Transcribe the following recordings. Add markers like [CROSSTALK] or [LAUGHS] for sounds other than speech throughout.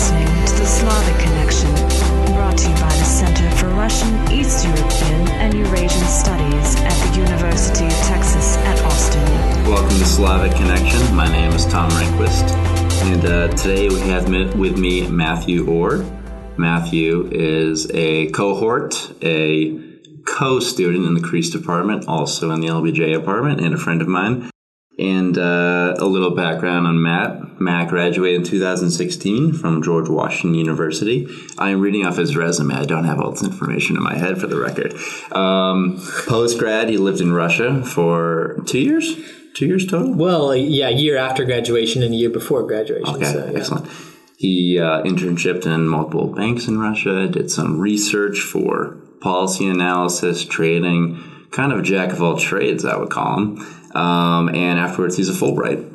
listening to the Slavic Connexion, brought to you by the Center for Russian, East European, and Eurasian Studies at the University of Texas at Austin. Welcome to Slavic Connexion. My name is Tom Rehnquist, and uh, today we have with me Matthew Orr. Matthew is a cohort, a co-student in the CREES department, also in the LBJ department, and a friend of mine. And uh, a little background on Matt. Matt graduated in 2016 from George Washington University. I am reading off his resume. I don't have all this information in my head for the record. Um, Post grad, he lived in Russia for two years. Two years total. Well, yeah, a year after graduation and a year before graduation. Okay, so, yeah. excellent. He uh, internshiped in multiple banks in Russia, did some research for policy analysis, trading, kind of jack of all trades, I would call him. Um, and afterwards, he's a Fulbright,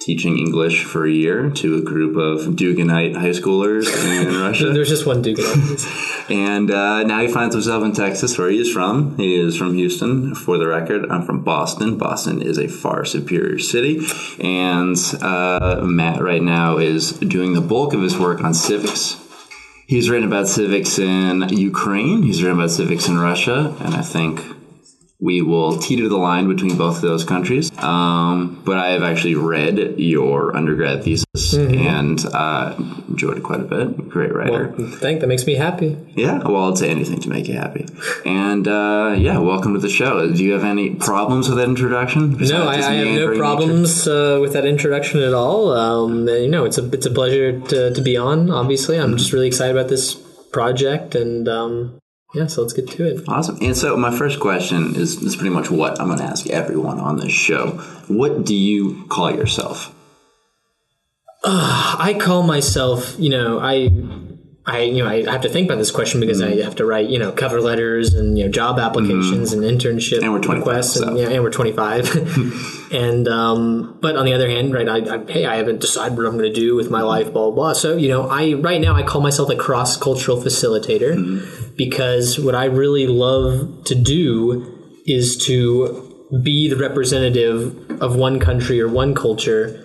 teaching English for a year to a group of Duganite high schoolers in [LAUGHS] Russia. There's just one Duke. [LAUGHS] And uh, now he finds himself in Texas, where he is from. He is from Houston. For the record, I'm from Boston. Boston is a far superior city. And uh, Matt right now is doing the bulk of his work on civics. He's written about civics in Ukraine. He's written about civics in Russia. And I think we will teeter the line between both of those countries. Um, but I have actually read your undergrad thesis and uh, enjoyed it quite a bit. Great writer. Well, thank that makes me happy. Yeah, well, I'd say anything to make you happy. And uh, yeah, welcome to the show. Do you have any problems with that introduction? No, I, I have no problems uh, with that introduction at all. Um, you know, it's a it's a pleasure to, to be on. Obviously, I'm just really excited about this project, and um, yeah, so let's get to it. Awesome. And so, my first question is, is pretty much what I'm going to ask everyone on this show. What do you call yourself? I call myself, you know, I, I, you know, I have to think about this question because I mm-hmm. have to write, you know, cover letters and you know, job mm-hmm. applications and internship And we're 25, requests, and, yeah, and we're twenty five. [LAUGHS] and um, but on the other hand, right, I, I, hey, I haven't decided what I'm going to do with my mm-hmm. life, blah, blah blah. So you know, I right now I call myself a cross cultural facilitator because what I really love to do is to be the representative of one country or one culture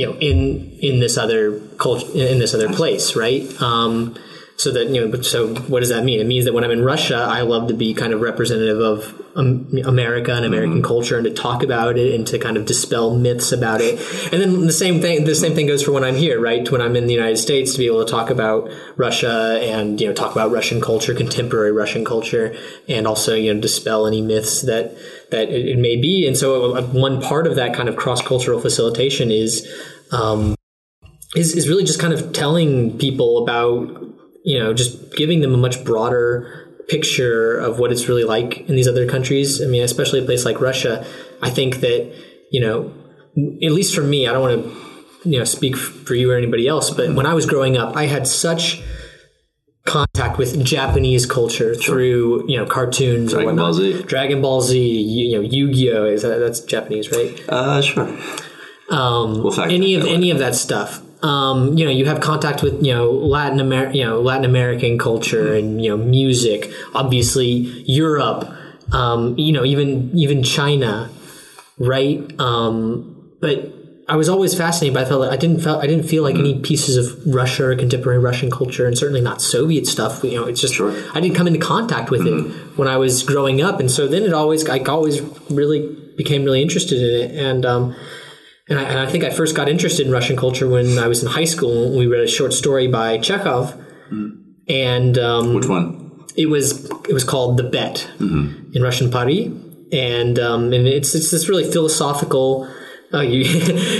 you know in in this other culture in this other place right? Um so that you know but so what does that mean? It means that when i'm in russia i love to be kind of representative of um, america and american culture and to talk about it and to kind of dispel myths about it. And then the same thing the same thing goes for when i'm here right? When i'm in the united states to be able to talk about russia and you know talk about russian culture contemporary russian culture and also you know dispel any myths that that it, it may be. And so uh, one part of that kind of cross-cultural facilitation is um, is, is really just kind of telling people about, you know, just giving them a much broader picture of what it's really like in these other countries. I mean, especially a place like Russia. I think that, you know, at least for me, I don't want to, you know, speak for you or anybody else, but when I was growing up, I had such contact with Japanese culture through, you know, cartoons Dragon or whatnot. Ball Z. Dragon Ball Z, you, know, Yu-Gi-Oh! Is that, that's Japanese, right? Uh, sure. um, We'll any of any of that stuff. Um, you know, you have contact with you know Latin Amer- you know Latin American culture and you know music. Obviously, Europe. Um, you know, even even China, right? Um, but I was always fascinated by. I felt like I didn't felt I didn't feel like any pieces of Russia or contemporary Russian culture, and certainly not Soviet stuff. You know, it's just Sure. I didn't come into contact with it when I was growing up, and so then it always I always really became really interested in it, and um, and I, think I first got interested in Russian culture when I was in high school. We read a short story by Chekhov, and um, Which one? it was it was called The Bet in Russian Pari, and um, and it's it's this really philosophical. Oh, [LAUGHS] you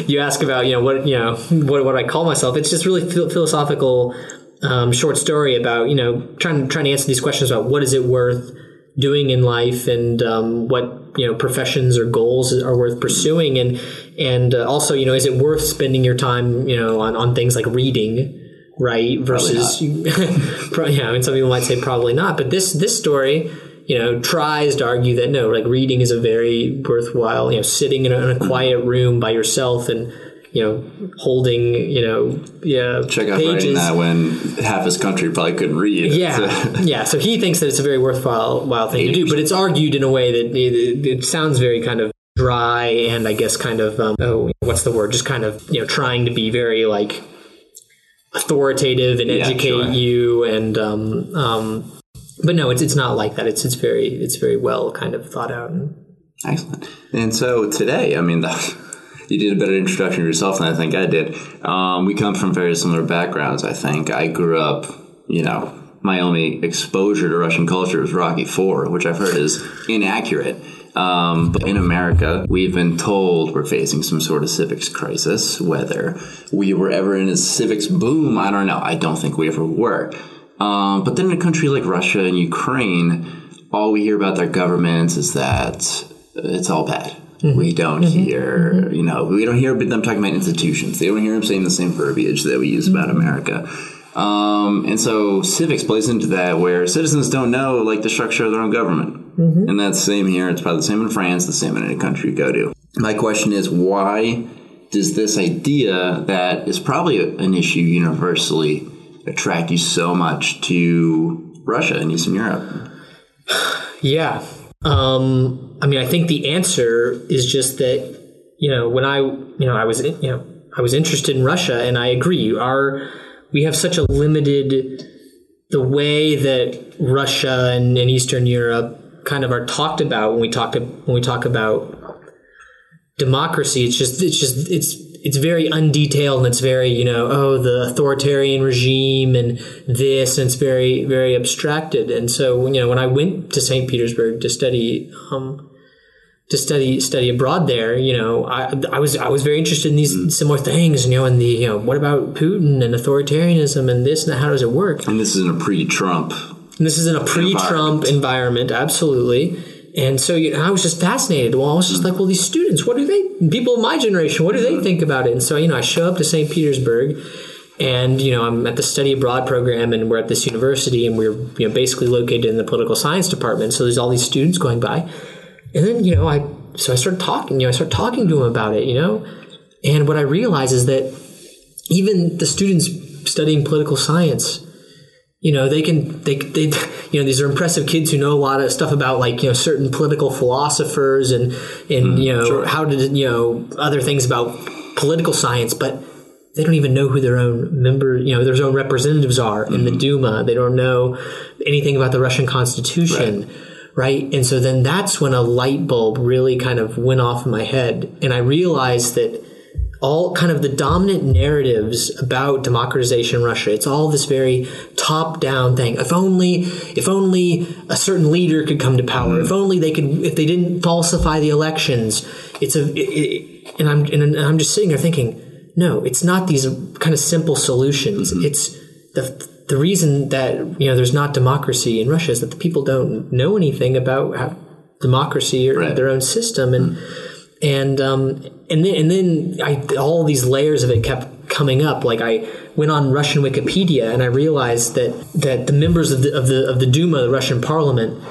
you ask about you know what you know what what I call myself. It's just really phil- philosophical um, short story about you know trying trying to answer these questions about what is it worth doing in life and um, what you know professions or goals are worth pursuing and and uh, also you know is it worth spending your time you know on, on things like reading right versus [LAUGHS] Pro- yeah I mean some people might say probably not but this this story you know tries to argue that no like reading is a very worthwhile you know sitting in a, in a quiet room by yourself and you know holding you know yeah Chekhov writing that when half his country probably couldn't read. yeah, [LAUGHS] So- yeah. So he thinks that it's a very worthwhile thing to do, but it's argued in a way that it, it sounds very kind of dry and I guess kind of um, oh, what's the word? Just kind of you know trying to be very like authoritative and Yeah, educate sure. you and um, um, but no it's it's not like that it's it's very it's very well kind of thought out and Excellent. And so today, I mean, [LAUGHS] you did a better introduction of yourself than I think I did. Um, we come from very similar backgrounds, I think. I grew up, you know, my only exposure to Russian culture was Rocky Four, which I've heard is inaccurate. Um, but in America, we've been told we're facing some sort of civics crisis. Whether we were ever in a civics boom, I don't know. I don't think we ever were. Um, but then in a country like Russia and Ukraine, all we hear about their governments is that it's all bad. We don't hear, you know, we don't hear them talking about institutions. They don't hear them saying the same verbiage that we use about America. Um, and so civics plays into that where citizens don't know like the structure of their own government. And that's the same here. It's probably the same in France, the same in any country you go to. My question is why does this idea that is probably an issue universally attract you so much to Russia and Eastern Europe? [SIGHS] Yeah. Um, I mean, I think the answer is just that you know when I you know I was you know I was interested in Russia, and I agree. Our we have such a limited the way that Russia and, and Eastern Europe kind of are talked about when we talk when we talk about democracy. It's just it's just it's it's very undetailed and it's very you know oh the authoritarian regime and this and it's very very abstracted. And so you know when I went to St. Petersburg to study. Um, to study study abroad there, you know, I, I was I was very interested in these similar things, you know, and the you know what about Putin and authoritarianism and this and that, how does it work? And this is in a pre-Trump. And this is in a pre-Trump environment, absolutely. And so you know, I was just fascinated. Well, I was just like, well, these students, what do they, people of my generation, what do they mm-hmm. think about it? And so, you know, I show up to St. Petersburg and, you know, I'm at the study abroad program and we're at this university and we're, you know, basically located in the political science department. So there's all these students going by. And then, you know, I, so I started talking, you know, I started talking to them about it, you know, and what I realized is that even the students studying political science, you know they can they, they [LAUGHS] you know these are impressive kids who know a lot of stuff about like you know certain political philosophers and and mm-hmm. you know how to you know other things about political science but they don't even know who their own member you know their own representatives are in the mm-hmm. duma. They don't know anything about the russian constitution right. and so then that's when a light bulb really kind of went off in my head. And i realized that all kind of the dominant narratives about democratization in Russia. It's all this very top-down thing. If only, if only a certain leader could come to power. If only they could, if they didn't falsify the elections. It's a, it, it, and I'm and I'm just sitting there thinking, no, it's not these kind of simple solutions. Mm-hmm. It's the the reason that you know there's not democracy in Russia is that the people don't know anything about democracy or Right. their own system and mm. And um, and then and then I, all these layers of it kept coming up. Like I went on Russian Wikipedia and I realized that that the members of the of the of the Duma, the Russian Parliament,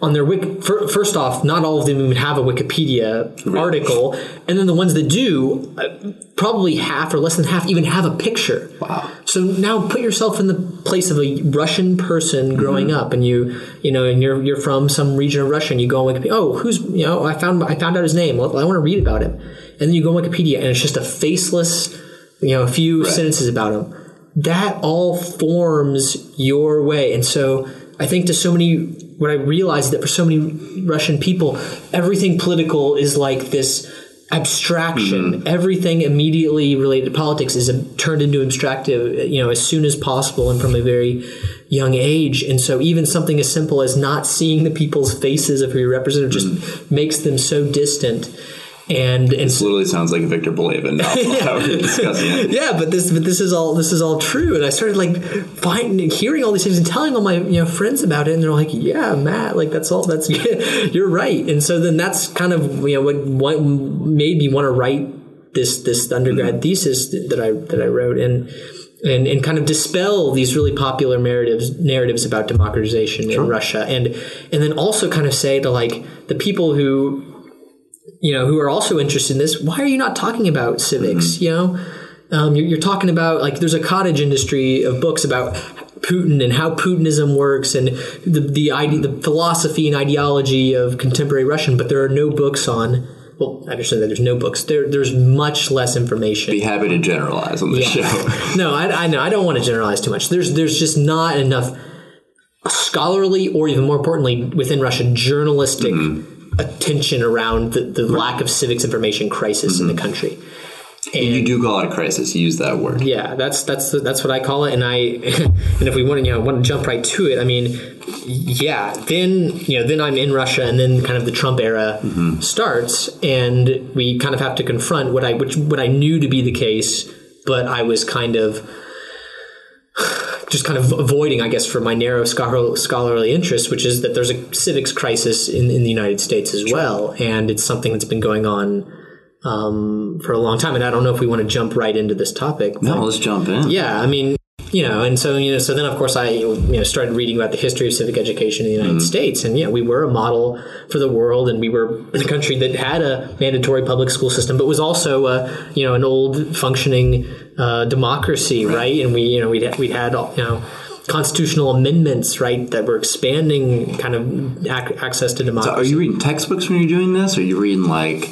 on their wiki fir- first off, not all of them even have a Wikipedia article, and then the ones that do, uh, probably half or less than half even have a picture. Wow. So now put yourself in the place of a Russian person growing up, and you, you know, and you're you're from some region of Russia, and you go on Wikipedia. Oh, who's you know? I found I found out his name. Well, I want to read about him, and then you go on Wikipedia, and it's just a faceless, you know, a few sentences about him. That all forms your way, and so I think to so many. What I realized that for so many Russian people, everything political is like this abstraction. Mm-hmm. Everything immediately related to politics is turned into abstractive, you know, as soon as possible and from a very young age. And so even something as simple as not seeing the people's faces of who you represent just mm-hmm. makes them so distant. And and This literally sounds like a Victor Pelevin novel. [LAUGHS] How we're discussing it. yeah, but this but this is all this is all true, and I started like finding hearing all these things and telling all my you know friends about it, and they're like, "Yeah, Matt, like that's all that's [LAUGHS] you're right." And so then that's kind of you know what, what made me want to write this this undergrad mm-hmm. thesis that I that I wrote and. And, and kind of dispel these really popular narratives narratives about democratization in Russia and and then also kind of say to like the people who you know, who are also interested in this, why are you not talking about civics? You know, um, you're, you're talking about like there's a cottage industry of books about Putin and how Putinism works and the the ide- the philosophy and ideology of contemporary Russian, but there are no books on well, I understand that there's no books. There, there's much less information. Be happy to generalize on the show. [LAUGHS] no, I, I know I don't want to generalize too much. There's there's just not enough scholarly, or even more importantly, within Russia, journalistic Mm-hmm. Attention around the, the lack of civics information crisis in the mm-hmm. country. And you do call it a crisis. You use that word. Yeah, that's that's that's what I call it. And I [LAUGHS] and if we want to you know want to jump right to it, I mean, yeah, then you know then I'm in Russia, and then kind of the Trump era mm-hmm. starts, and we kind of have to confront what I which what I knew to be the case, but I was kind of just kind of avoiding, I guess, for my narrow scholar, scholarly interest, which is that there's a civics crisis in, in the United States as well, and it's something that's been going on um, for a long time. And I don't know if we want to jump right into this topic. No, let's jump in. yeah, I mean, you know, and so you know, so then of course I you know started reading about the history of civic education in the United States, and yeah, we were a model for the world, and we were a country that had a mandatory public school system, but was also a you know an old functioning uh, democracy, right. And we you know we'd we'd had you know constitutional amendments, right, that were expanding kind of ac- access to democracy. So are you reading textbooks when you're doing this? Or are you reading like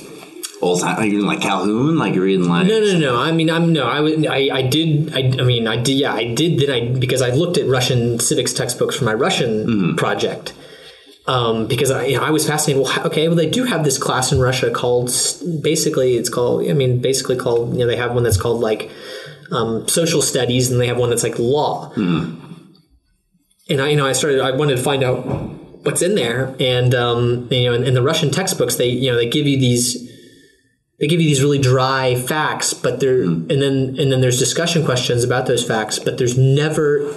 old time? Are you reading like Calhoun? Like you're reading like No, no, no. I mean, I'm no. I, would- I, I did. I, I mean, I did. Yeah, I did. Then I because I looked at Russian civics textbooks for my Russian project. Um, because I, you know, I was fascinated. Well, okay, well, they do have this class in Russia called basically it's called. I mean, basically called. You know, they have one that's called like um, social studies, and they have one that's like law. And I, you know, I started. I wanted to find out what's in there, and um, you know, in, in the Russian textbooks, they you know they give you these they give you these really dry facts, but there and then and then there's discussion questions about those facts, but there's never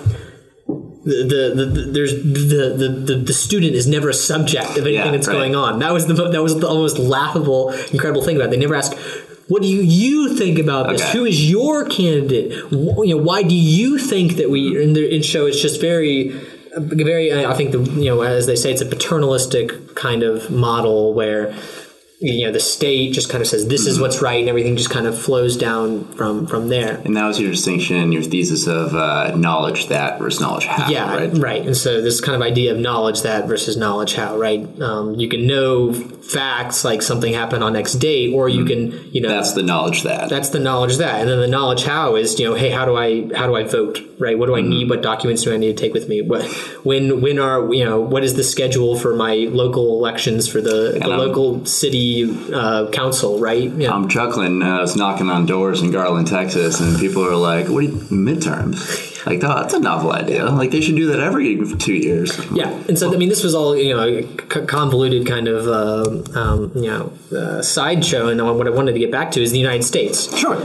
the, the, the, there's the, the, the, the student is never a subject of anything Yeah, that's right. going on. That was the that was the almost laughable, incredible thing about it. They never ask, "What do you you think about this? Okay. Who is your candidate? You know, why do you think that we?" In the in show, it's just very, very. I think the you know as they say, it's a paternalistic kind of model where you know the state just kind of says this Mm-hmm. is what's right, and everything just kind of flows down from from there. And that was your distinction in your thesis of uh, knowledge that versus knowledge how. Yeah, right. right. And so this kind of idea of knowledge that versus knowledge how, right? Um, you can know facts like something happened on X date, or you can, you know, Mm-hmm. That's the knowledge that. that's the knowledge that, and then the knowledge how is, you know, hey, how do I how do I vote, right? What do I Mm-hmm. need? What documents do I need to take with me? What when when are you know what is the schedule for my local elections for the, the local city uh, council, right? Yeah. I'm chuckling. Uh, I was knocking on doors in Garland, Texas, and people are like, "What are you, midterms?" Like, oh, that's a novel idea. Like, they should do that every two years. Yeah, and so I mean, this was all you know, a c- convoluted kind of uh, um, you know uh, sideshow. And what I wanted to get back to is the United States. Sure.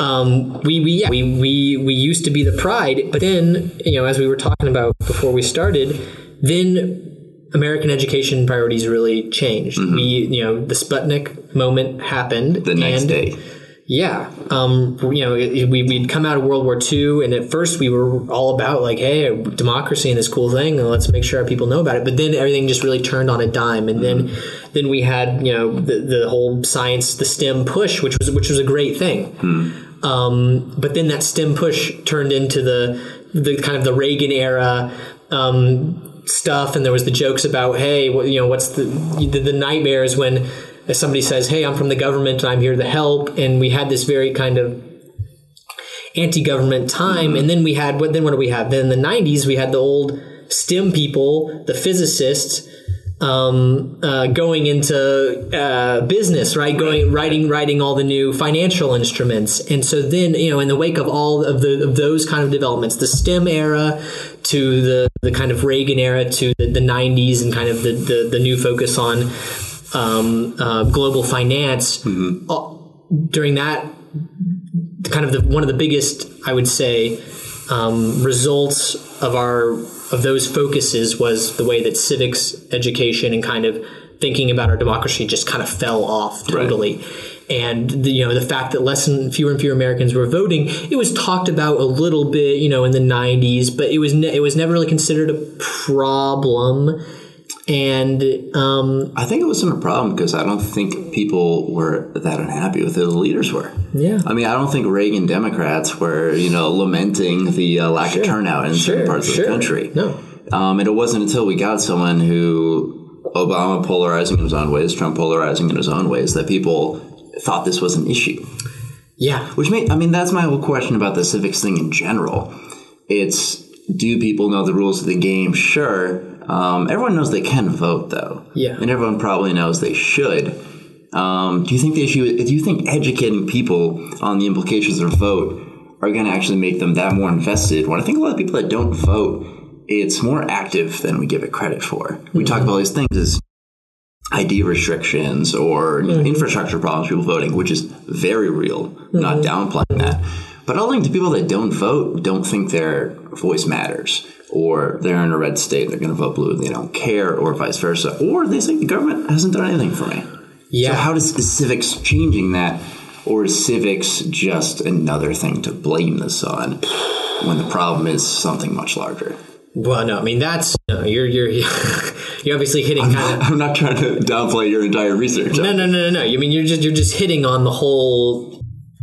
Um, we we, yeah, we we we used to be the pride, but then you know, as we were talking about before we started, then American education priorities really changed. We you know the Sputnik moment happened. Mm-hmm. The next and- day. yeah, um, you know, we, we'd come out of World War II, and at first we were all about like, hey, democracy and this cool thing, and let's make sure our people know about it. But then everything just really turned on a dime, and then then we had you know the, the whole science, the STEM push, which was which was a great thing. Um, but then that STEM push turned into the the kind of the Reagan era. Um, stuff and there was the jokes about hey what, you know what's the, the the nightmares when somebody says hey i'm from the government and i'm here to help and we had this very kind of anti-government time and then we had what then what do we have? Then in the 90s we had the old stem people the physicists um, uh, going into uh, business, right? Going writing writing all the new financial instruments, and so then you know in the wake of all of the of those kind of developments, the STEM era to the the kind of Reagan era to the, the 90s and kind of the the, the new focus on um, uh, global finance uh, during that kind of the, one of the biggest, I would say, um, results of our of those focuses was the way that civics education and kind of thinking about our democracy just kind of fell off totally. And the, you know the fact that less and fewer and fewer Americans were voting, it was talked about a little bit, you know, in the '90s, but it was ne- it was never really considered a problem. And um, I think it wasn't a problem because I don't think people were that unhappy with it. The leaders were. Yeah. I mean, I don't think Reagan Democrats were, you know, lamenting the uh, lack of turnout in certain parts sure. of the country. No. Um, and it wasn't until we got someone who Obama polarizing in his own ways, Trump polarizing in his own ways, that people thought this was an issue. Yeah. Which made, I mean, that's my whole question about the civics thing in general. It's do people know the rules of the game? Sure. Um, everyone knows they can vote, though. Yeah. And everyone probably knows they should. Um, do you think the issue? Do you think educating people on the implications of vote are going to actually make them that more invested? When I think a lot of people that don't vote, it's more active than we give it credit for. We talk about all these things as ID restrictions or infrastructure problems, people voting, which is very real. Not downplaying that, but I don't think the people that don't vote don't think their voice matters, or they're in a red state, they're going to vote blue, and they don't care, or vice versa, or they say the government hasn't done anything for me. Yeah. So how does is civics changing that, or is civics just another thing to blame this on when the problem is something much larger? Well, no, I mean that's no, you're you're [LAUGHS] you're obviously hitting kind of I'm not trying to downplay your entire research. no no no no no. I mean you're just you're just hitting on the whole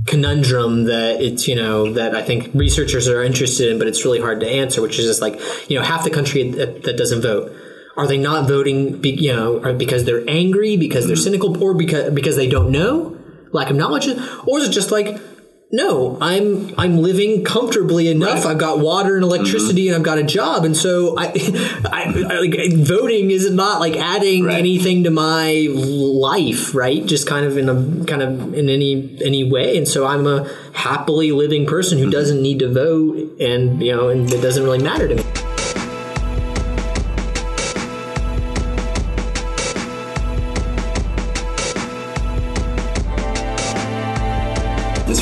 conundrum that it's you know that I think researchers are interested in, but it's really hard to answer. Which is just like you know half the country that, that doesn't vote. Are they not voting? Be, you know, because they're angry, because they're cynical, or because because they don't know, lack of knowledge, or is it just like no, I'm I'm living comfortably enough. Right. I've got water and electricity, mm-hmm. and I've got a job, and so I, [LAUGHS] I, I like voting is not like adding Right. anything to my life, right? Just kind of in a kind of in any any way, and so I'm a happily living person who mm-hmm. doesn't need to vote, and you know, and it doesn't really matter to me.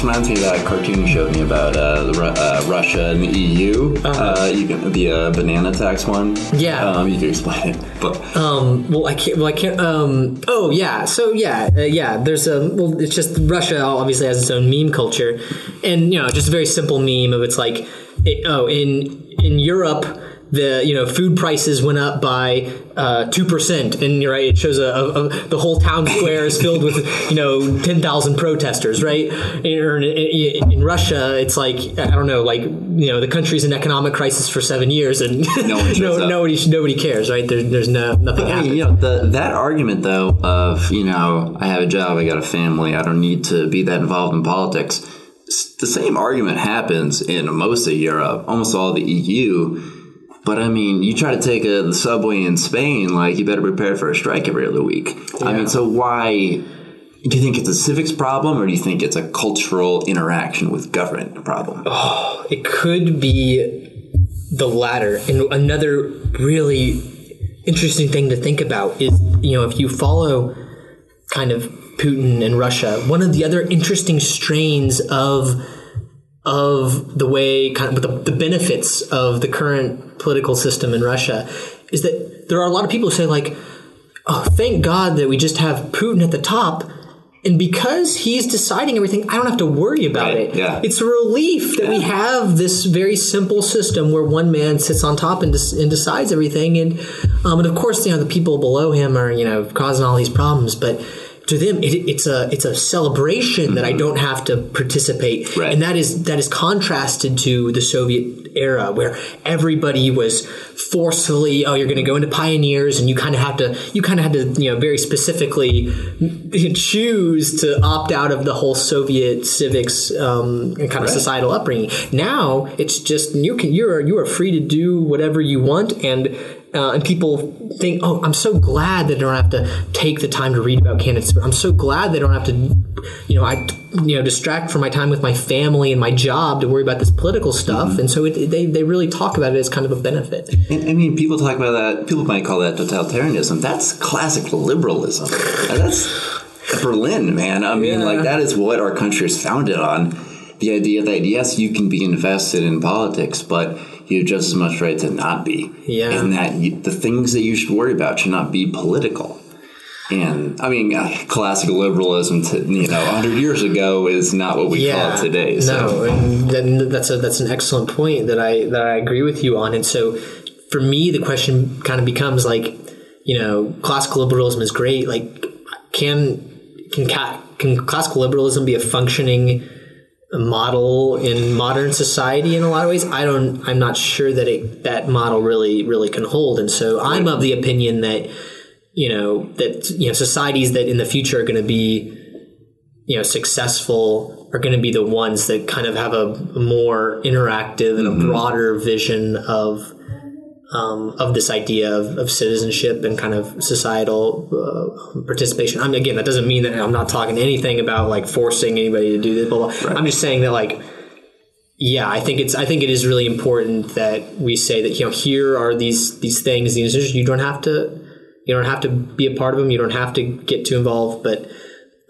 Reminds me of that cartoon you showed me about uh, the uh, Russia and the EU. uh you can, the uh, banana tax one. Yeah. um, you can explain it, but Um, well, I can't. Well, I can't. Um, oh, yeah. So yeah, uh, yeah. There's a. Well, it's just Russia obviously has its own meme culture, and you know, just a very simple meme of it's like, it, oh, in in Europe. The you know food prices went up by uh, two percent, and you're right. It shows a, a, a the whole town square is filled with you know ten thousand protesters, right? In, in, in Russia, it's like I don't know, like you know the country's in economic crisis for seven years, and No one [LAUGHS] no, nobody nobody cares, right? There, there's no nothing I mean, you know, the, that argument though of you know I have a job, I got a family, I don't need to be that involved in politics. The same argument happens in most of Europe, almost all the EU. But I mean, you try to take a, the subway in Spain, like you better prepare for a strike every other week. I mean, so why? Do you think it's a civics problem, or do you think it's a cultural interaction with government problem? [SIGHS] It could be the latter. And another really interesting thing to think about is, you know, if you follow kind of Putin and Russia, one of the other interesting strains of of the way kind of the, the benefits of the current political system in Russia is that there are a lot of people who say like, oh, thank God that we just have Putin at the top. And because he's deciding everything, I don't have to worry about Right, it. yeah. It's a relief that we have this very simple system where one man sits on top and, des- and decides everything. And, um, and of course, you know, the people below him are, you know, causing all these problems. But to them, it, it's a it's a celebration that I don't have to participate. Mm-hmm. Right. And that is that is contrasted to the Soviet era where everybody was forcefully oh you're going to go into pioneers and you kind of have to you kind of had to you know very specifically [LAUGHS] choose to opt out of the whole Soviet civics um, and kind of Right. societal upbringing. Now it's just you can you're you are free to do whatever you want and. Uh, and people think, oh, I'm so glad that I don't have to take the time to read about candidates. I'm so glad they don't have to, you know, I, you know, distract from my time with my family and my job to worry about this political stuff. And so it, they, they really talk about it as kind of a benefit. And, I mean, people talk about that. People might call that totalitarianism. That's classic liberalism. And that's Berlin, man. I mean, Yeah. like that is what our country is founded on. The idea that yes, you can be invested in politics, but you have just as much right to not be. Yeah. And that you, the things that you should worry about should not be political. And I mean, uh, classical liberalism, to, you know, hundred years ago is not what we call it today. So. No, and then that's a that's an excellent point that I that I agree with you on. And so, for me, the question kind of becomes like, you know, classical liberalism is great. Like, can can ca- can classical liberalism be a functioning model in modern society in a lot of ways? I don't. I'm not sure that it that model really really can hold. And so, I'm of the opinion that you know that you know societies that in the future are going to be you know successful are going to be the ones that kind of have a more interactive and a mm-hmm. broader vision of um, of this idea of, of citizenship and kind of societal uh, participation. I mean, again, that doesn't mean that I'm not talking anything about like forcing anybody to do this. Blah, blah. I'm just saying that like yeah, I think it's I think it is really important that we say that you know here are these these things these you don't have to you don't have to be a part of them you don't have to get too involved but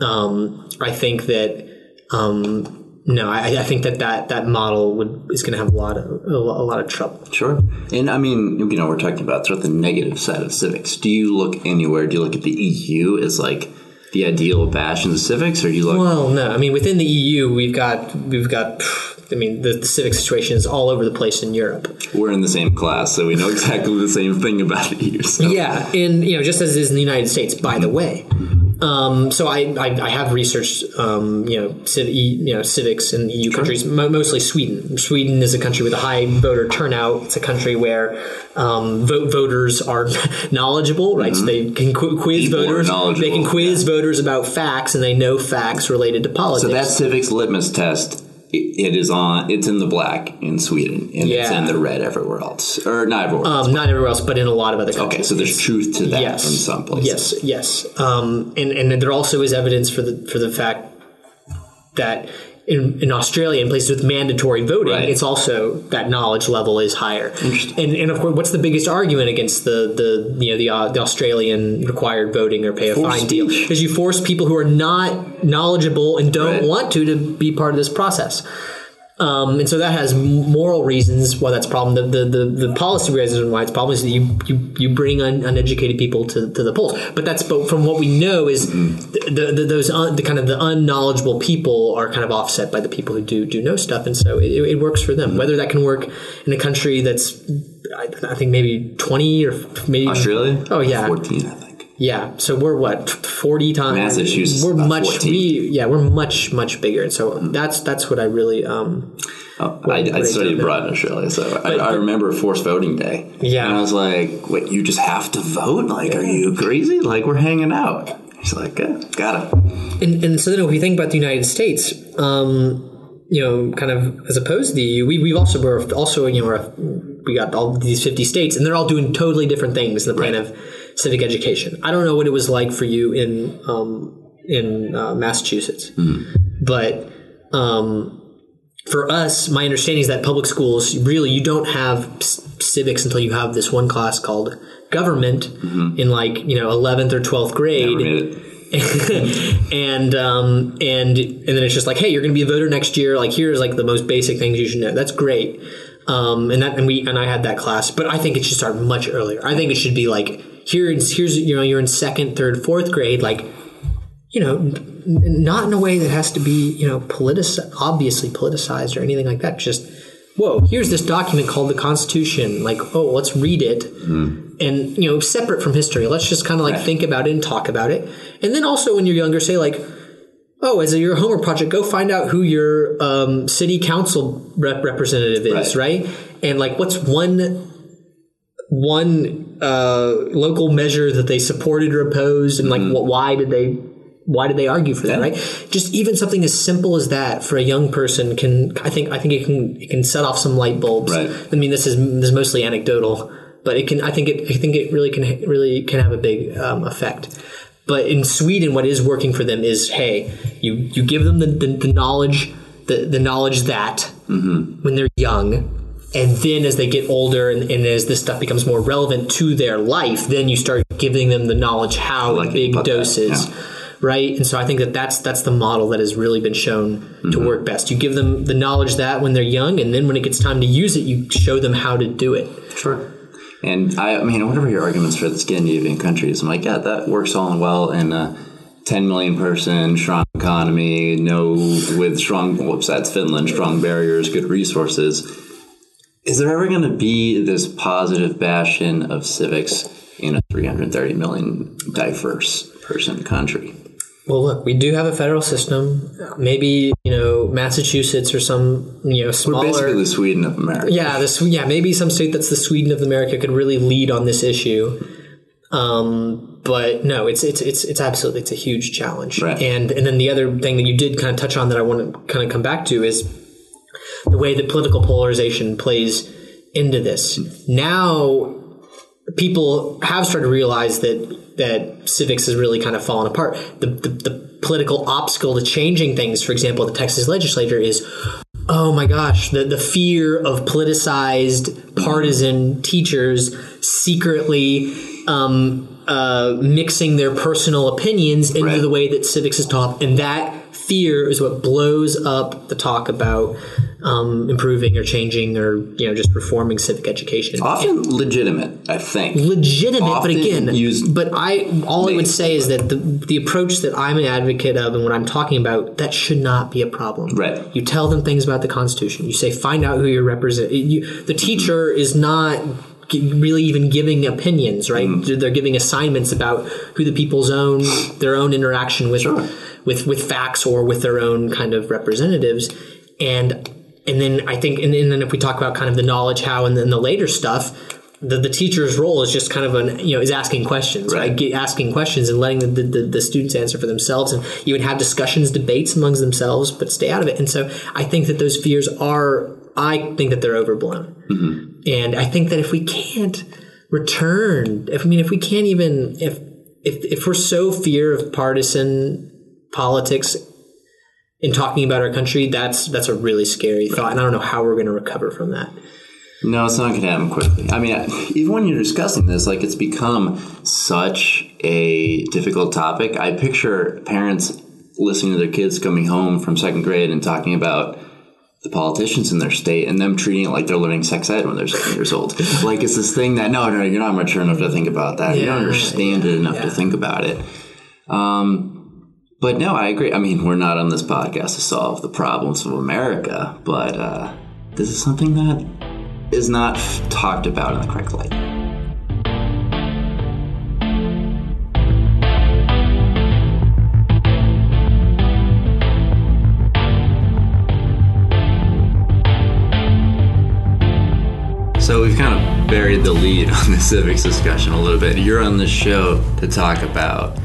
um, I think that um, no I, I think that that that model would is going to have a lot of a, lot of trouble Sure. And I mean, you know, we're talking about sort of the negative side of civics. Do you look anywhere? Do you look at the EU as like the ideal bastion of civics, or do you look? well no I mean within the EU we've got we've got I mean the, the civic situation is all over the place in Europe we're in the same class, so we know exactly the same thing about the EU. So. Yeah, and you know, just as it is in the United States, by the way. Um, so I, I, I have researched um, you know civ- you know civics in EU countries, mo- mostly Sweden. Sweden is a country with a high voter turnout. It's a country where um, vote voters are [LAUGHS] knowledgeable, right? So they can qu- quiz People voters. They can quiz voters about facts, and they know facts related to politics. So that civics litmus test, it, is on. It's in the black in Sweden, and it's in the red everywhere else, or not everywhere. else. um, not everywhere else, but in a lot of other countries. okay, so there's truth to that yes. in some places. Yes, yes. Um, and and there also is evidence for the for the fact that in, in Australia, in places with mandatory voting, Right. it's also that knowledge level is higher. And and of course, what's the biggest argument against the the you know the, uh, the Australian required voting or pay a Forced fine deal is you force people who are not knowledgeable and don't Right. want to to be part of this process. Um, and so that has moral reasons why that's a problem. The, the, the, the policy reasons why it's a problem is that you, you, you bring un, uneducated people to, to the polls. But that's but from what we know is the, the, those un, the kind of the unknowledgeable people are kind of offset by the people who do do know stuff, and so it, it works for them. Whether that can work in a country that's I, I think maybe twenty or maybe Australia. Oh yeah, fourteen, I think. Yeah, so we're what forty times. Massachusetts We're about much 14. we yeah we're much much bigger. So that's that's what I really um Oh, I, I studied abroad in Australia, so I, I remember forced voting day. Yeah. and I was like, "Wait, you just have to vote? Like, are you crazy? Like, we're hanging out." He's like, yeah, "Got it." and, and so then if we think about the United States, um, you know, kind of as opposed to the EU, we we also we're also you know we're, we got all these fifty states, and they're all doing totally different things in the plan Right. of civic education. I don't know what it was like for you in um, in uh, Massachusetts, but um, for us, my understanding is that public schools really you don't have civics until you have this one class called government in like you know 11th or 12th grade Never made it. [LAUGHS] and um, and and then it's just like, hey, you're going to be a voter next year. Like, here's like the most basic things you should know. That's great. Um, and that and we and I had that class, but I think it should start much earlier. I think it should be like here's here's you know you're in second, third, fourth grade, like you know, n- not in a way that has to be you know politic obviously politicized or anything like that. Just whoa, here's this document called the Constitution. Like, oh, let's read it and you know separate from history let's just kind of like Right. think about it and talk about it and then also when you're younger say like oh as a, your homework project go find out who your um, city council rep- representative is right. and like what's one one uh, local measure that they supported or opposed and like what, why did they why did they argue for that Yeah. right? Just even something as simple as that for a young person can i think i think it can it can set off some light bulbs. Right. i mean this is this is mostly anecdotal but it can i think it i think it really can really can have a big um, effect. But in sweden what is working for them is hey you you give them the, the, the knowledge the, the knowledge that when they're young and then as they get older and, and as this stuff becomes more relevant to their life then you start giving them the knowledge how like big doses yeah. right and so i think that that's that's the model that has really been shown Mm-hmm. to work best you give them the knowledge that when they're young and then when it gets time to use it you show them how to do it Sure. And I, I mean, whatever your arguments for the Scandinavian countries, I'm like, yeah, that works all well in a 10 million person strong economy, no with strong. Whoops, that's Finland. Strong barriers, good resources. Is there ever going to be this positive bastion of civics in a 330 million diverse person country? well look we do have a federal system maybe you know massachusetts or some you know We're smaller basically the Sweden of America. yeah, this yeah maybe some state that's the Sweden of America could really lead on this issue. Um, but no, it's it's it's it's absolutely it's a huge challenge. Right. And and then the other thing that you did kind of touch on that I want to kind of come back to is the way that political polarization plays into this. Now people have started to realize that that civics has really kind of fallen apart. The, the, the political obstacle to changing things, for example, the Texas legislature is, oh my gosh, the, the fear of politicized partisan teachers secretly um, uh, mixing their personal opinions into Right. the way that civics is taught, and that fear is what blows up the talk about um, improving or changing or you know just reforming civic education Often legitimate, I think. legitimate, but again, used- but I all I would say is that the the approach that I'm an advocate of and what I'm talking about that should not be a problem. Right. You tell them things about the Constitution. You say find out who you represent. You, the teacher is not really even giving opinions, right? Mm-hmm. They're giving assignments about who the people's own their own interaction with Sure. with with facts or with their own kind of representatives and and then I think and, and then if we talk about kind of the knowledge how and then the later stuff the, the teacher's role is just kind of an you know is asking questions right, Right. Asking questions and letting the, the, the students answer for themselves and even have discussions debates amongst themselves but stay out of it. And so I think that those fears are I think that they're overblown. Mm-hmm. And I think that if we can't return if I mean if we can't even if if if we're so fear of partisan politics in talking about our country, that's that's a really scary thought, and I don't know how we're going to recover from that. No, it's not going to happen quickly. I mean, even when you're discussing this, like it's become such a difficult topic. I picture parents listening to their kids coming home from second grade and talking about the politicians in their state and them treating it like they're learning sex ed when they're seven years old. [LAUGHS] Like it's this thing that no, no, you're not mature enough to think about that. you don't Yeah, understand it enough to think about it. Um, but no, I agree. I mean, we're not on this podcast to solve the problems of America, but uh, this is something that is not talked about in the correct light. So we've kind of buried the lead on the [LAUGHS] civics discussion a little bit. You're on the show to talk about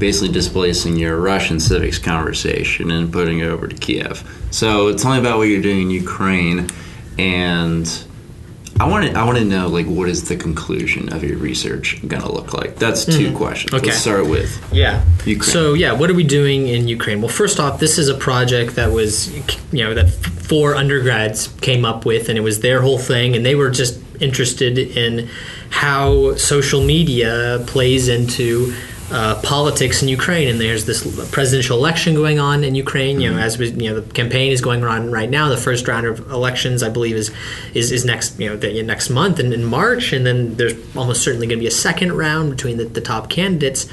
basically displacing your Russian civics conversation and putting it over to Kiev. So tell me about what you're doing in Ukraine, and I want to I want to know like what is the conclusion of your research going to look like? That's 2 mm-hmm. questions. Okay. Let's start with Yeah. Ukraine. So yeah, what are we doing in Ukraine? Well, first off, this is a project that was, you know, that four undergrads came up with, and it was their whole thing, and they were just interested in how social media plays into. Uh, politics in Ukraine, and there's this presidential election going on in Ukraine. You know, as we, you know, the campaign is going on right now. The first round of elections, I believe, is is, is next, you know, the, next month in, in March, and then there's almost certainly going to be a second round between the, the top candidates.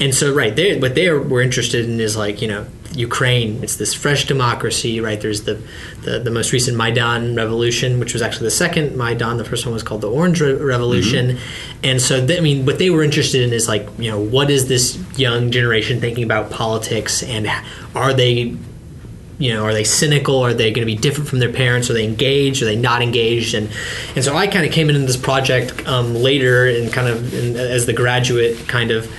And so, right, they what they are, were interested in is like, you know, Ukraine. It's this fresh democracy, right? There's the, the the most recent Maidan revolution, which was actually the second Maidan. The first one was called the Orange Re- Revolution. And so, th- I mean, what they were interested in is like, you know, what is this young generation thinking about politics, and are they you know, are they cynical? Are they going to be different from their parents? Are they engaged? Are they not engaged? And and so I kind of came into this project um, later and kind of in, as the graduate kind of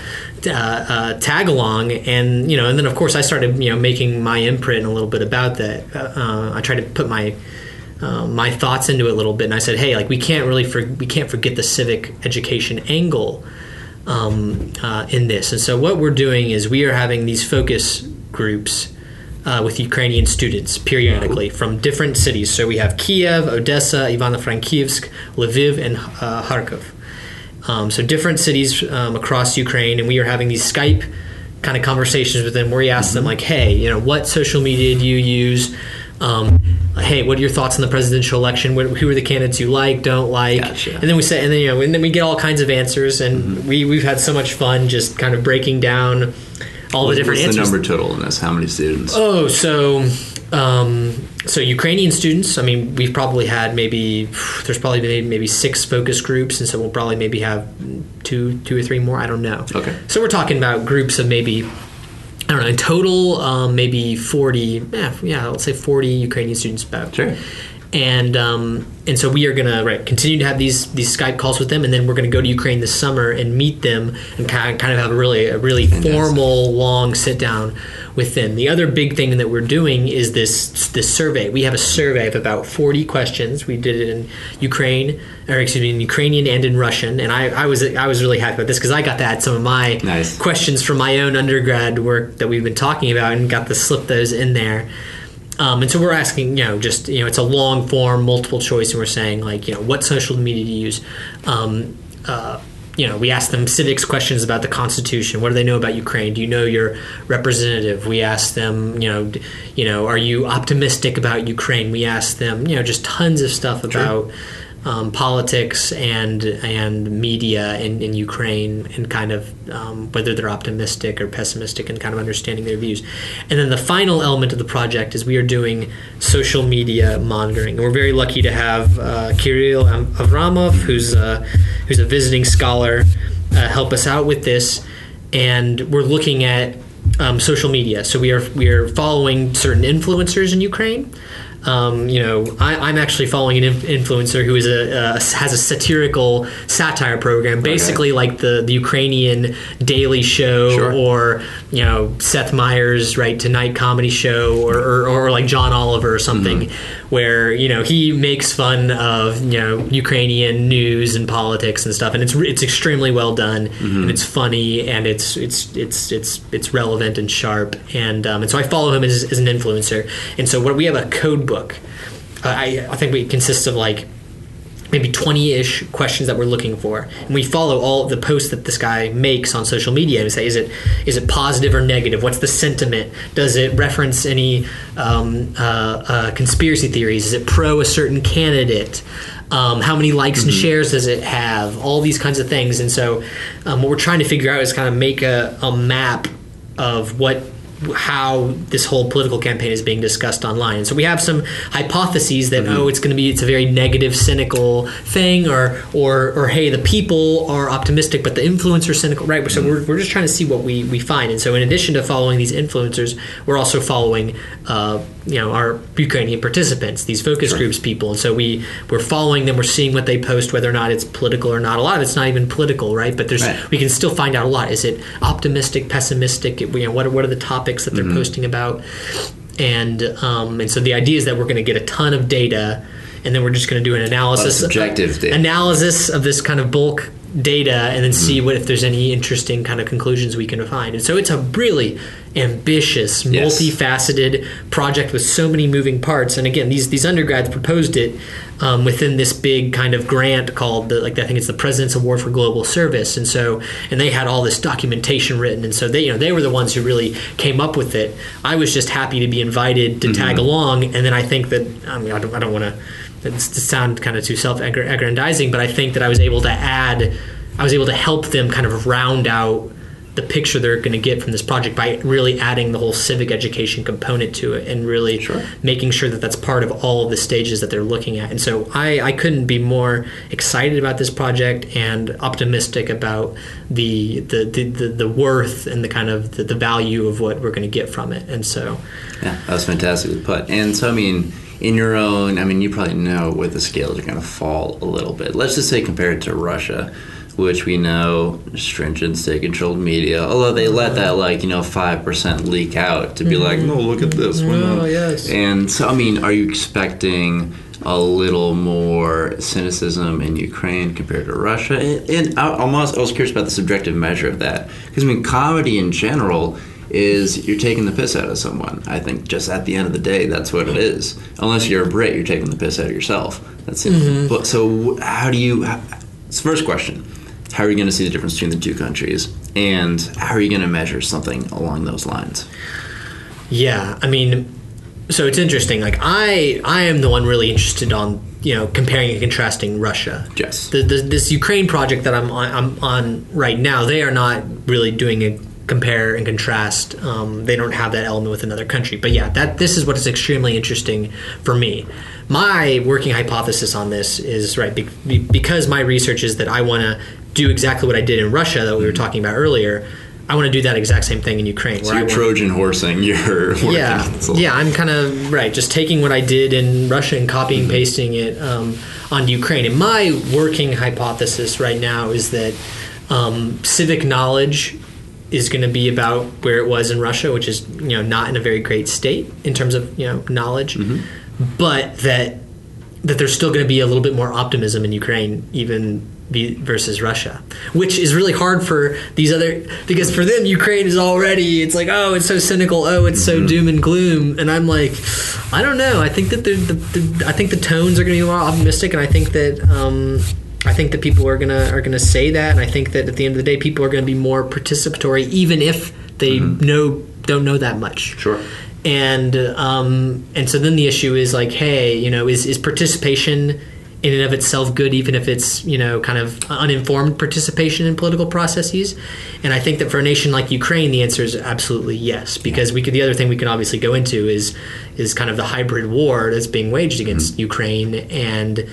uh, uh, tag along, and you know, and then of course I started you know making my imprint a little bit about that. Uh, I tried to put my uh, my thoughts into it a little bit, and I said, hey, like we can't really for, we can't forget the civic education angle um, uh, in this. And so what we're doing is we are having these focus groups uh, with Ukrainian students periodically from different cities. So we have Kiev, Odessa, Ivano-Frankivsk, Lviv, and uh, Kharkov. Um, so different cities um, across Ukraine, and we are having these Skype kind of conversations with them where we ask them like, "Hey, you know, what social media do you use? Um, hey, what are your thoughts on the presidential election? What, who are the candidates you like, don't like?" Gotcha. And then we say, and then you know, and then we get all kinds of answers, and we we've had so much fun just kind of breaking down all the different What's the answers. number total in this? How many students? Oh, so um, so Ukrainian students. I mean, we've probably had maybe there's probably maybe, maybe six focus groups, and so we'll probably maybe have two two or three more. I don't know. Okay. So we're talking about groups of maybe. I don't know. In total, um, maybe forty. Yeah, yeah. Let's say forty Ukrainian students about. Sure. and um, and so we are gonna right continue to have these these Skype calls with them, and then we're gonna go to Ukraine this summer and meet them and kind of, kind of have a really a really formal long sit down with them. The other big thing that we're doing is this this survey. We have a survey of about forty questions. We did it in Ukraine, or excuse me, in Ukrainian and in Russian, and I, I was I was really happy about this because I got to add some of my Nice. questions from my own undergrad work that we've been talking about and got to slip those in there. Um, and so we're asking, you know, just you know, it's a long form, multiple choice, and we're saying like, you know, what social media do you use? Um, uh, you know, we ask them civics questions about the Constitution. What do they know about Ukraine? Do you know your representative? We ask them, you know, you know, are you optimistic about Ukraine? We ask them, you know, just tons of stuff about um, politics and and media in, in Ukraine and kind of um, whether they're optimistic or pessimistic and kind of understanding their views. And then the final element of the project is we are doing social media monitoring. And we're very lucky to have uh, Kirill Avramov, who's uh, who's a visiting scholar, uh, help us out with this. And we're looking at um, social media. So we are we are following certain influencers in Ukraine. Um, you know, I, I'm actually following an influencer who is a uh, has a satirical satire program, basically like the, the Ukrainian Daily Show Sure. or you know Seth Meyers' right tonight comedy show or, or, or like John Oliver or something, where you know he makes fun of you know Ukrainian news and politics and stuff, and it's it's extremely well done and it's funny and it's it's it's it's it's relevant and sharp, and um, and so I follow him as, as an influencer, and so what we have a code book. Uh, I I think it consists of like maybe 20-ish questions that we're looking for. And we follow all the posts that this guy makes on social media and say is it is it positive or negative? What's the sentiment? Does it reference any um, uh, uh, conspiracy theories? Is it pro a certain candidate? Um, how many likes and shares does it have? All these kinds of things. And so um, what we're trying to figure out is kind of make a, a map of what how this whole political campaign is being discussed online. And so we have some hypotheses that oh, it's going to be it's a very negative, cynical thing, or or or hey, the people are optimistic, but the influencers are cynical, right? So we're, we're just trying to see what we we find. And so in addition to following these influencers, we're also following uh, you know our Ukrainian participants, these focus groups people. And so we we're following them. We're seeing what they post, whether or not it's political or not. A lot of it's not even political, right? But there's Right. we can still find out a lot. Is it optimistic, pessimistic? You know, what what are the topics that they're posting about? And um, and so the idea is that we're going to get a ton of data, and then we're just going to do an analysis, subjective data. analysis of this kind of bulk data, and then see what if there's any interesting kind of conclusions we can find. And so it's a really ambitious, Yes. multifaceted project with so many moving parts. And again, these these undergrads proposed it um, within this big kind of grant called the like I think it's the President's Award for Global Service. And so and they had all this documentation written, and so they you know they were the ones who really came up with it. I was just happy to be invited to tag along, and then I think that I mean I don't I don't want to sound kind of too self-aggrandizing, but I think that I was able to add, I was able to help them kind of round out the picture they're going to get from this project by really adding the whole civic education component to it and really Sure. making sure that that's part of all of the stages that they're looking at. And so I, I couldn't be more excited about this project and optimistic about the the, the, the, the worth and the kind of the, the value of what we're going to get from it. And so Yeah, that was fantastically put. And so, I mean, in your own, I mean, you probably know where the scales are going to fall a little bit. Let's just say compared to Russia, which we know stringent state controlled media, although they let that, like, you know, 5% leak out to be mm-hmm. like, no, look at this. we're Oh, yes. And so, I mean, are you expecting a little more cynicism in Ukraine compared to Russia? And, and I, almost, I was curious about the subjective measure of that. Because, I mean, comedy in general is you're taking the piss out of someone. I think just at the end of the day, that's what it is. Unless you're a Brit, you're taking the piss out of yourself. That's it. Mm-hmm. But so, how do you? How, it's the first question. How are you going to see the difference between the two countries, and how are you going to measure something along those lines? Yeah, I mean, so it's interesting. Like I, I am the one really interested on you know comparing and contrasting Russia. Yes. The, the, this Ukraine project that I'm on, I'm on right now, they are not really doing a compare and contrast. Um, they don't have that element with another country. But yeah, that this is what is extremely interesting for me. My working hypothesis on this is right be, be- because my research is that I want to do exactly what I did in Russia that we were talking about earlier. I want to do that exact same thing in Ukraine. So you're Trojan horsing your [LAUGHS] work yeah, yeah. I'm kind of right, just taking what I did in Russia and copying and pasting it um, on Ukraine. And my working hypothesis right now is that um, civic knowledge is going to be about where it was in Russia, which is you know not in a very great state in terms of you know knowledge, but that that there's still going to be a little bit more optimism in Ukraine, even be, versus Russia, which is really hard for these other because for them Ukraine is already it's like oh it's so cynical oh it's so doom and gloom and I'm like I don't know I think that the, the, the I think the tones are going to be more optimistic and I think that um, I think that people are gonna are gonna say that and I think that at the end of the day people are going to be more participatory even if they know don't know that much Sure. and um, and so then the issue is like, hey, you know, is is participation in and of itself good, even if it's you know kind of uninformed participation in political processes? And I think that for a nation like Ukraine, the answer is absolutely yes, because we could. The other thing we can obviously go into is is kind of the hybrid war that's being waged against Ukraine and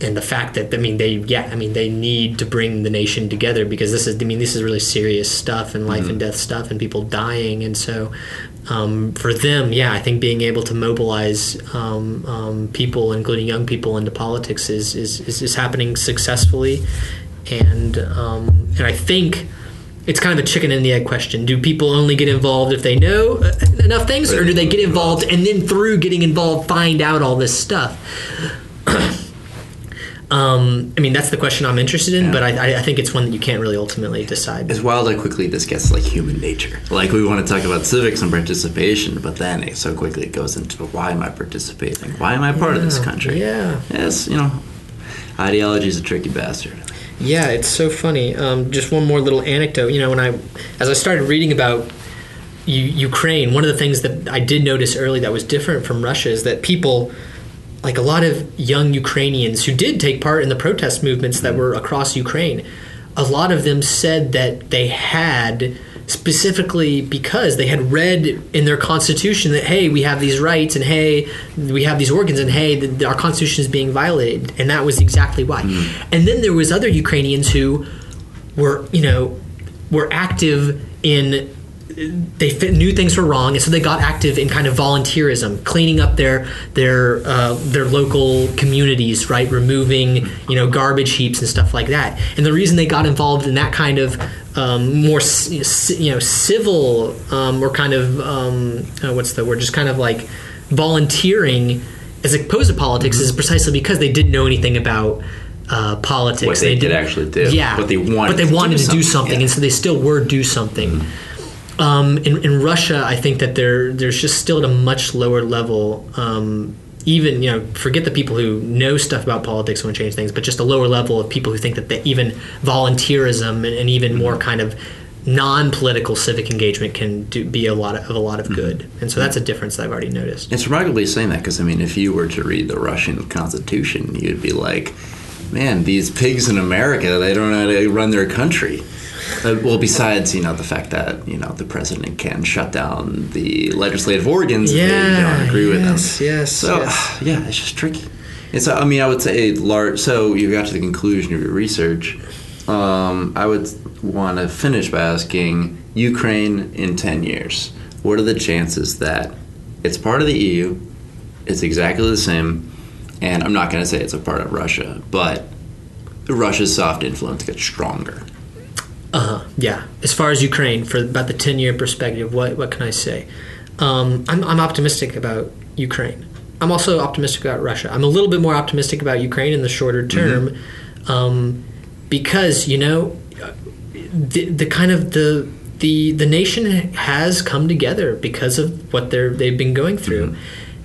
and the fact that I mean they yeah I mean they need to bring the nation together because this is I mean this is really serious stuff and life and death stuff and people dying and so um, for them yeah I think being able to mobilize um, um, people including young people into politics is is, is, is happening successfully and um, and I think it's kind of a chicken and the egg question. Do people only get involved if they know uh, enough things, or do they get involved and then through getting involved find out all this stuff? [CLEARS THROAT] Um, I mean, that's the question I'm interested in, Yeah. but I, I- think it's one that you can't really ultimately decide. It's wild how quickly this gets like human nature. Like we want to talk about civics and participation, but then it so quickly it goes into why am I participating? Why am I part of this country? Yeah, Yes, you know, ideology is a tricky bastard. yeah, it's so funny. Um, just one more little anecdote. You know, when I, as I started reading about U- Ukraine, one of the things that I did notice early that was different from Russia is that people, like a lot of young Ukrainians who did take part in the protest movements that mm. were across Ukraine, a lot of them said that they had specifically because they had read in their constitution that hey we have these rights and hey we have these organs and hey the, our constitution is being violated. And that was exactly why. Mm. And then there was other ukrainians who were you know were active in they fit, knew things were wrong, and so they got active in kind of volunteerism, cleaning up their their uh, their local communities, right, removing you know garbage heaps and stuff like that. And the reason they got involved in that kind of um, more you know civil um, or kind of um, uh, what's the word, just kind of like volunteering as opposed to politics is precisely because they didn't know anything about. Uh, politics. What they could didn't- actually do, yeah. what they wanted but they to do wanted to do something, something, yeah. and so they still were do something. Um, in, in Russia, I think that there there's just still at a much lower level. Um, even you know, forget the people who know stuff about politics and want to change things, but just a lower level of people who think that they, even volunteerism and, and even more kind of non-political civic engagement can do, be a lot of, a lot of good. And so that's a difference that I've already noticed. It's remarkably saying that because I mean, if you were to read the Russian Constitution, you'd be like, "Man, these pigs in America, they don't know how to run their country." Uh, well, besides you know the fact that you know the president can shut down the legislative organs if they don't agree with them. yes, yes, So yes. [SIGHS] yeah, it's just tricky. So, I mean I would say large. So you got to the conclusion of your research. Um, I would want to finish by asking Ukraine in ten years. What are the chances that it's part of the EU? It's exactly the same, and I'm not going to say it's a part of Russia, but Russia's soft influence gets stronger. Uh-huh. Yeah. As far as Ukraine, for about the 10 year perspective, what, what can I say? Um, I'm, I'm optimistic about Ukraine. I'm also optimistic about Russia. I'm a little bit more optimistic about Ukraine in the shorter term um, because, you know, the, the kind of the the the nation has come together because of what they're they've been going through.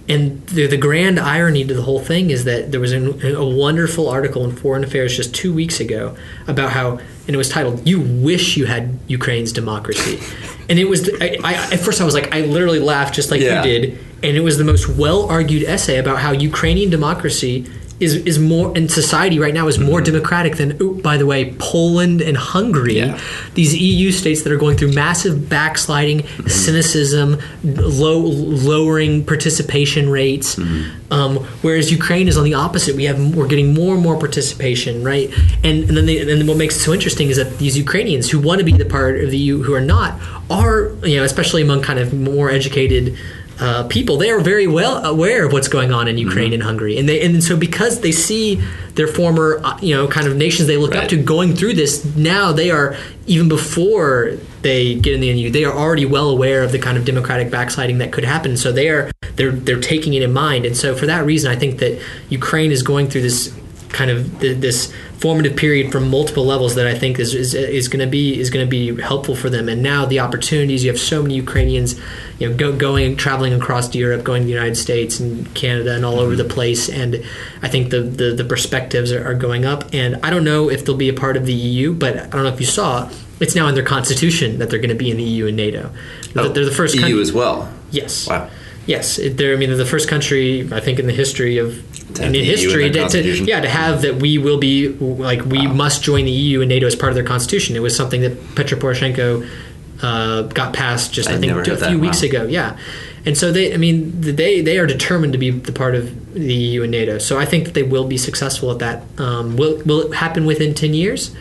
And the, the grand irony to the whole thing is that there was a, a wonderful article in Foreign Affairs just two weeks ago about how, and it was titled "You Wish You Had Ukraine's Democracy," and it was. I, I, at first, I was like, I literally laughed just like Yeah. you did, and it was the most well argued essay about how Ukrainian democracy is is more in society right now is more mm-hmm. democratic than oh, by the way Poland and Hungary. Yeah. these EU states that are going through massive backsliding mm-hmm. cynicism low lowering participation rates. Mm-hmm. Um, whereas Ukraine is on the opposite. We have we're getting more and more participation right? And and then they, and what makes it so interesting is that these Ukrainians who want to be the part of the EU who are not are you know especially among kind of more educated uh, people they are very well aware of what's going on in Ukraine and Hungary. And they and so because they see their former uh, you know kind of nations they look up to going through this now they are even before they get in the EU they are already well aware of the kind of democratic backsliding that could happen. So they are they're they're taking it in mind. And so for that reason I think that Ukraine is going through this kind of th- this formative period from multiple levels that I think is is, is going to be is going to be helpful for them. And now the opportunities you have so many Ukrainians, you know, go, going traveling across Europe, going to the United States and Canada and all over the mm-hmm. place. And I think the the, the perspectives are, are going up. And I don't know if they'll be a part of the EU, but I don't know if you saw. It's now in their constitution that they're going to be in the EU and NATO. Oh, they're the first EU country- as well. Yes. Wow. Yes, they're. I mean, the first country I think in the history of To in history to, to yeah to have that we will be like we must join the EU and NATO as part of their constitution. It was something that Petro Poroshenko uh, got passed just I, I'd think a few that. weeks Wow. ago. Yeah, and so they I mean they they are determined to be the part of the EU and NATO. So I think that they will be successful at that. Um, will will it happen within ten years?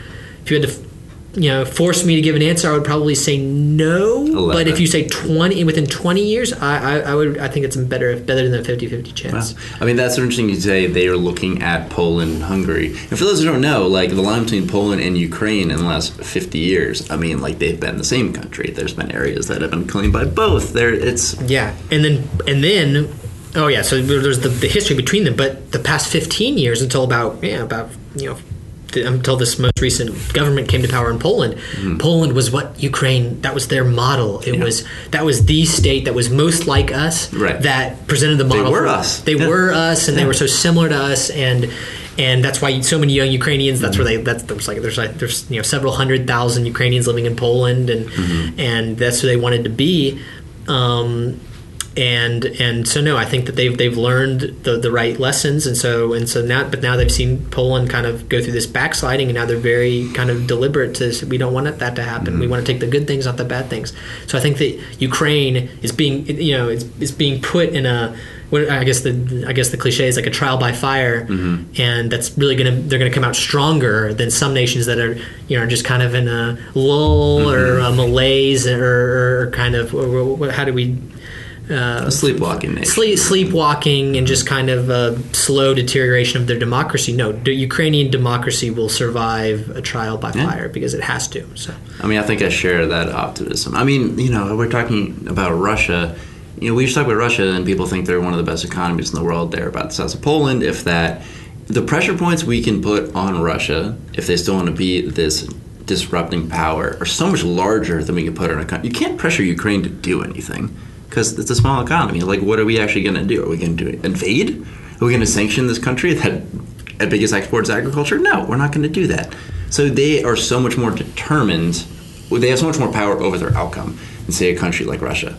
If you had to. You know, force me to give an answer. I would probably say no. But if you say twenty within twenty years, I, I, I would. I think it's better better than a 50-50 chance. I mean, that's interesting you say they are looking at Poland and Hungary. And for those who don't know, like the line between Poland and Ukraine in the last 50 years, I mean, like they've been the same country. There's been areas that have been claimed by both. There, it's Yeah, and then and then, oh yeah. So there's the, the history between them, but the past 15 years until about yeah about you know until this most recent government came to power in Poland. Mm-hmm. Poland was what Ukraine. That was their model. It Yeah. was that was the state that was most like us. Right. That presented the model. They were for- us. They Yeah. were us, and they were so similar to us, and. And that's why so many young Ukrainians. That's where mm-hmm. they. That's there's like there's like there's you know several hundred thousand Ukrainians living in Poland, and mm-hmm. and that's who they wanted to be. Um, and and so no, I think that they've they've learned the, the right lessons, and so and so now, but now they've seen Poland kind of go through this backsliding, and now they're very kind of deliberate to say, we don't want that to happen. We mm-hmm. want to take the good things, not the bad things. So I think that Ukraine is being you know is, is being put in a I guess the I guess the cliche is like a trial by fire, mm-hmm. and that's really gonna they're gonna come out stronger than some nations that are you know just kind of in a lull mm-hmm. or a malaise or, or kind of or, or, how do we a sleepwalking nation. sleep, sleepwalking and just kind of a slow deterioration of their democracy. No, the Ukrainian democracy will survive a trial by Yeah. fire because it has to. So I mean, I think I share that optimism. I mean, you know, we're talking about Russia. You know, we just talk about Russia, and people think they're one of the best economies in the world. They're about the size of Poland, if that. The pressure points we can put on Russia, if they still want to be this disrupting power, are so much larger than we can put on a country. You can't pressure Ukraine to do anything because it's a small economy. Like, what are we actually going to do? Are we going to invade? Are we going to sanction this country that at biggest exports agriculture? No, we're not going to do that. So they are so much more determined. They have so much more power over their outcome than say a country like Russia.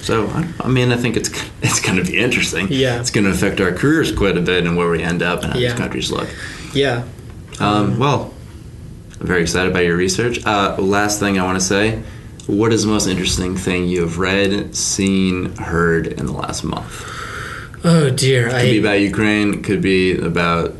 So I, I mean, I think it's [LAUGHS] it's going to be interesting. Yeah. it's going to affect our careers quite a bit and where we end up and how Yeah. these countries look. yeah, Um, well, I'm very excited by your research. Uh, last thing I want to say: What is the most interesting thing you have read, seen, heard in the last month? oh dear, It Could be about Ukraine. It Could be about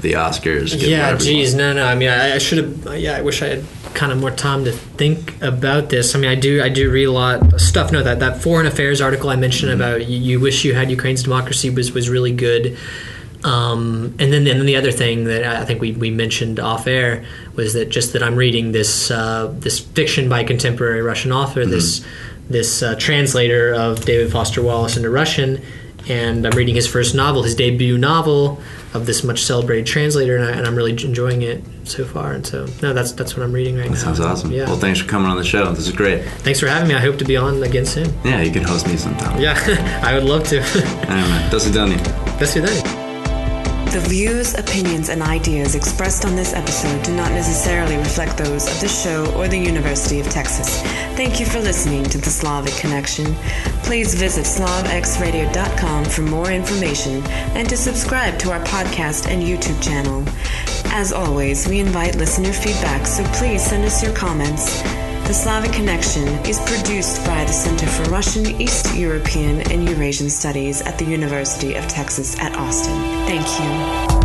the Oscars. yeah, geez, no, no. I mean, I, I should have. Yeah, I wish I had kind of more time to think about this. I mean, I do, I do read a lot of stuff. No, that that foreign affairs article I mentioned Mm-hmm. about you, you wish you had Ukraine's democracy was was really good. Um, and then, and then the other thing that I think we, we mentioned off air was that just that I'm reading this uh, this fiction by a contemporary Russian author, Mm-hmm. this this uh, translator of David Foster Wallace into Russian, and I'm reading his first novel, his debut novel of this much celebrated translator, and, I, and I'm really enjoying it so far. And so, no, that's that's what I'm reading right now. Sounds awesome. Yeah. Well, thanks for coming on the show. This is great. Thanks for having me. I hope to be on again soon. Yeah, you can host me sometime. Yeah, [LAUGHS] I would love to. Anyway, до свидания. До свидания. The views, opinions, and ideas expressed on this episode do not necessarily reflect those of the show or the University of Texas. Thank you for listening to The Slavic Connexion. Please visit slavxradio.com for more information and to subscribe to our podcast and YouTube channel. As always, we invite listener feedback, so please send us your comments. The Slavic Connexion is produced by the Center for Russian, East European, and Eurasian Studies at the University of Texas at Austin. Thank you.